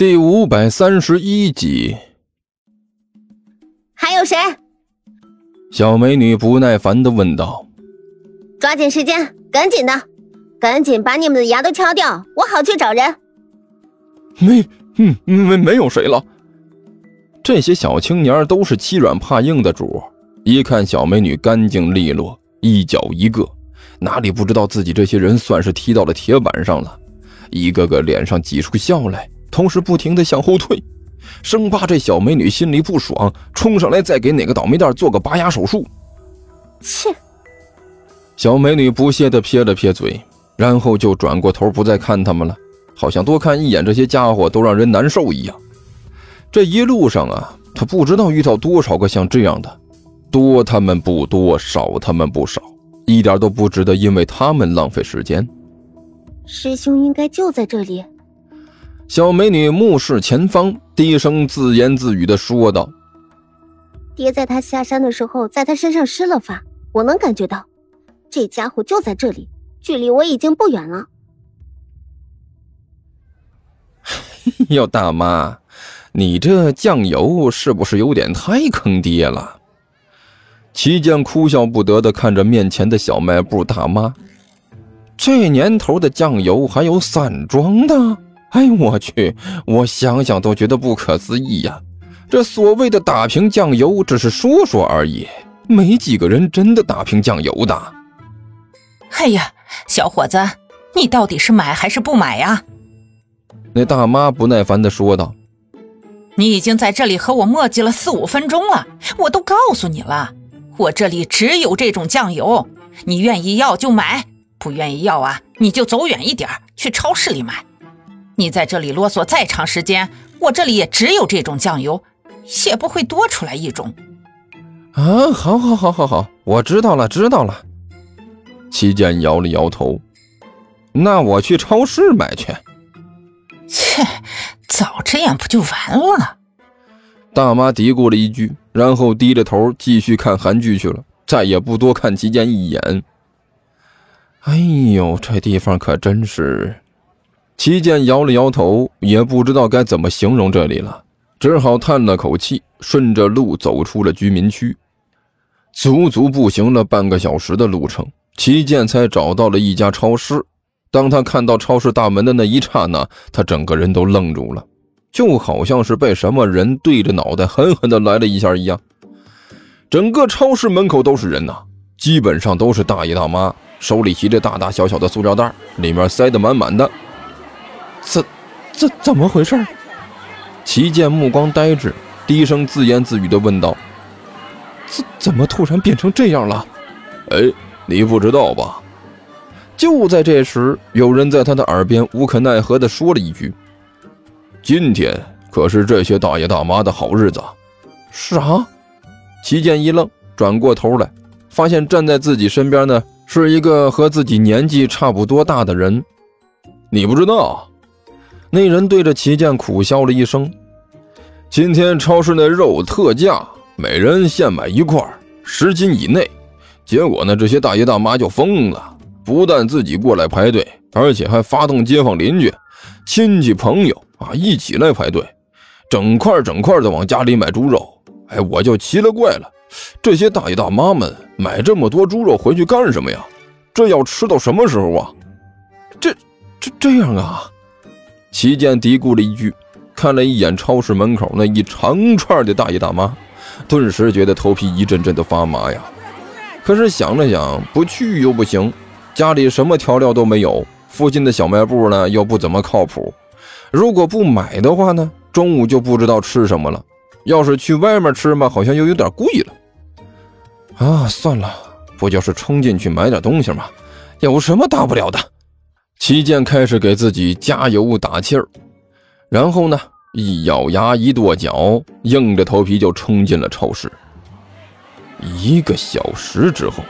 第五百三十一集，还有谁？小美女不耐烦的问道：“抓紧时间，赶紧的，赶紧把你们的牙都敲掉，我好去找人。”没，嗯，没，没有谁了。这些小青年都是欺软怕硬的主，一看小美女干净利落，一脚一个，哪里不知道自己这些人算是踢到了铁板上了，一个个脸上挤出笑来。同时不停的向后退，生怕这小美女心里不爽，冲上来再给哪个倒霉蛋做个拔牙手术。切！小美女不屑的撇了撇嘴，然后就转过头不再看他们了，好像多看一眼这些家伙都让人难受一样。这一路上啊，她不知道遇到多少个像这样的，多他们不多，少他们不少，一点都不值得因为他们浪费时间。师兄应该就在这里。小美女目视前方，低声自言自语的说道：“爹在他下山的时候，在他身上施了法，我能感觉到，这家伙就在这里，距离我已经不远了。”哟，大妈，你这酱油是不是有点太坑爹了？齐健哭笑不得的看着面前的小卖部大妈，这年头的酱油还有散装的？哎呦我去！我想想都觉得不可思议呀。这所谓的打瓶酱油只是说说而已，没几个人真的打瓶酱油的。哎呀，小伙子，你到底是买还是不买呀？那大妈不耐烦地说道：“你已经在这里和我磨叽了四五分钟了，我都告诉你了，我这里只有这种酱油，你愿意要就买，不愿意要啊，你就走远一点，去超市里买。”你在这里啰嗦再长时间，我这里也只有这种酱油，也不会多出来一种。啊，好，好，好，好，好，我知道了，知道了。齐健摇了摇头，那我去超市买去。切，早这样不就完了？大妈嘀咕了一句，然后低着头继续看韩剧去了，再也不多看齐健一眼。哎呦，这地方可真是……齐健摇了摇头，也不知道该怎么形容这里了，只好叹了口气，顺着路走出了居民区。足足步行了半个小时的路程，齐健才找到了一家超市。当他看到超市大门的那一刹那，他整个人都愣住了，就好像是被什么人对着脑袋狠狠地来了一下一样。整个超市门口都是人呐，基本上都是大爷大妈，手里提着大大小小的塑料袋，里面塞得满满的。怎，怎怎么回事？齐健目光呆滞，低声自言自语地问道：“怎怎么突然变成这样了？”哎，你不知道吧？就在这时，有人在他的耳边无可奈何地说了一句：“今天可是这些大爷大妈的好日子。”啥？齐健一愣，转过头来，发现站在自己身边的是一个和自己年纪差不多大的人。你不知道？那人对着齐健苦笑了一声：“今天超市那肉特价，每人限买一块，十斤以内。结果呢，这些大爷大妈就疯了，不但自己过来排队，而且还发动街坊邻居、亲戚朋友啊一起来排队，整块整块的往家里买猪肉。哎，我就奇了怪了，这些大爷大妈们买这么多猪肉回去干什么呀？这要吃到什么时候啊？这、这、这样啊？”齐健嘀咕了一句，看了一眼超市门口那一长串的大爷大妈，顿时觉得头皮一阵阵的发麻呀。可是想了想，不去又不行，家里什么调料都没有，附近的小卖部呢又不怎么靠谱。如果不买的话呢，中午就不知道吃什么了。要是去外面吃嘛，好像又有点贵了。啊，算了，不就是冲进去买点东西吗？有什么大不了的？齐健开始给自己加油打气儿，然后呢，一咬牙，一跺脚，硬着头皮就冲进了超市。一个小时之后，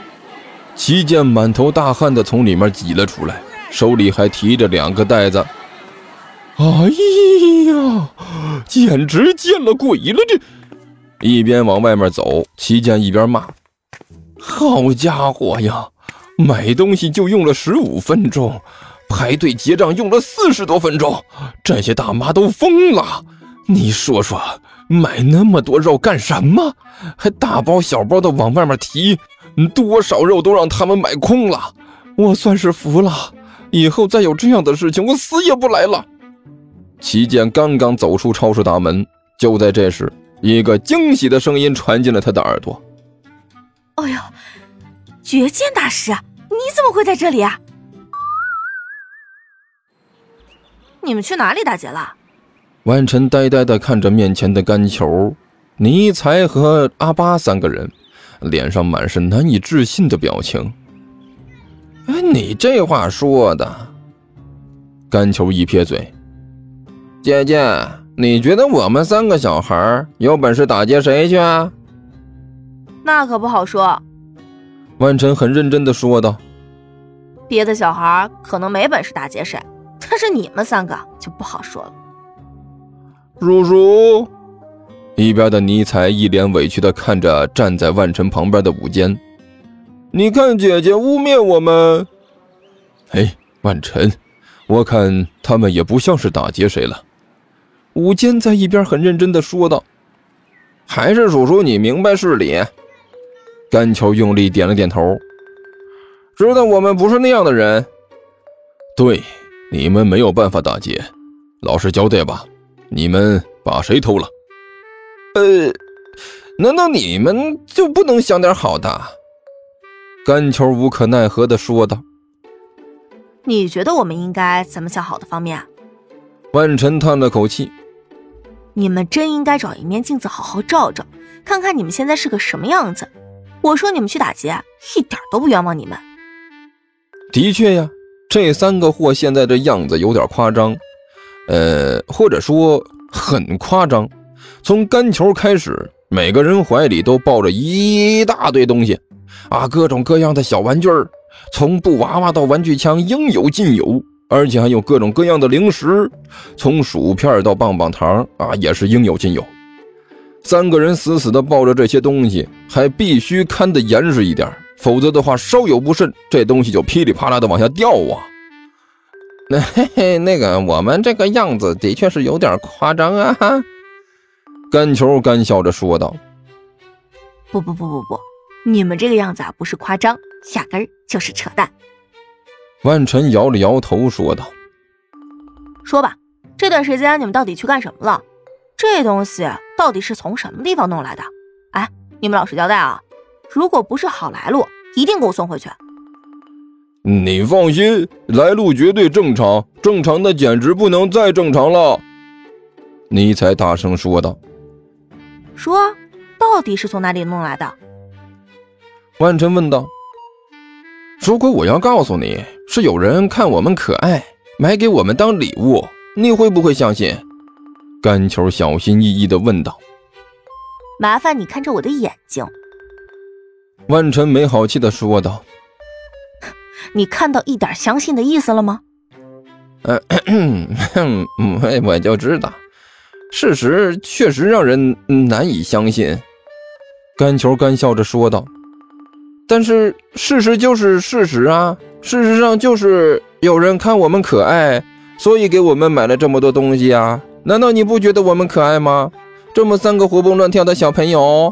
齐健满头大汗的从里面挤了出来，手里还提着两个袋子。哎呀，简直见了鬼了！这一边往外面走，齐健一边骂：“好家伙呀，买东西就用了十五分钟！”排队结账用了四十多分钟，这些大妈都疯了。你说说，买那么多肉干什么？还大包小包的往外面提，多少肉都让他们买空了。我算是服了，以后再有这样的事情，我死也不来了。齐健刚刚走出超市大门，就在这时，一个惊喜的声音传进了他的耳朵：“哎呦，绝剑大师，你怎么会在这里啊？你们去哪里打劫了？”万晨呆呆地看着面前的干球，尼才和阿巴三个人，脸上满是难以置信的表情。哎，你这话说的！干球一撇嘴：“姐姐，你觉得我们三个小孩有本事打劫谁去啊？”那可不好说。万晨很认真的说道：“别的小孩可能没本事打劫谁，但是你们三个就不好说了。”叔叔，一边的尼才一脸委屈的看着站在万晨旁边的武坚。你看姐姐污蔑我们。哎，万晨，我看他们也不像是打劫谁了。武坚在一边很认真的说道。还是叔叔你明白事理。甘球用力点了点头，知道我们不是那样的人。对，你们没有办法打劫，老实交代吧。你们把谁偷了？呃，难道你们就不能想点好的？甘球无可奈何的说道。你觉得我们应该怎么想好的方面？万晨叹了口气。你们真应该找一面镜子好好照照，看看你们现在是个什么样子。我说你们去打劫，一点都不冤枉你们。的确呀，这三个货现在这样子有点夸张。呃，或者说很夸张。从干球开始，每个人怀里都抱着一大堆东西，啊，各种各样的小玩具儿，从布娃娃到玩具枪，应有尽有。而且还有各种各样的零食，从薯片到棒棒糖，啊，也是应有尽有。三个人死死地抱着这些东西，还必须看得严实一点，否则的话，稍有不慎，这东西就噼里啪啦的往下掉啊。那 嘿嘿，那个我们这个样子的确是有点夸张啊！哈，干球干笑着说道：“不不不不不，你们这个样子啊，不是夸张，压根儿就是扯淡。”万晨摇了摇头说道：“说吧，这段时间你们到底去干什么了？这东西到底是从什么地方弄来的？哎，你们老实交代啊！如果不是好来路，一定给我送回去。”你放心，来路绝对正常，正常的简直不能再正常了。尼才大声说道：“说，到底是从哪里弄来的？”万晨问道：“如果我要告诉你是有人看我们可爱，买给我们当礼物，你会不会相信？”甘球小心翼翼的问道：“麻烦你看着我的眼睛。”万晨没好气的说道。你看到一点相信的意思了吗？嗯，我 我就知道，事实确实让人难以相信。干球干笑着说道：“但是事实就是事实啊，事实上就是有人看我们可爱，所以给我们买了这么多东西啊。难道你不觉得我们可爱吗？这么三个活蹦乱跳的小朋友。”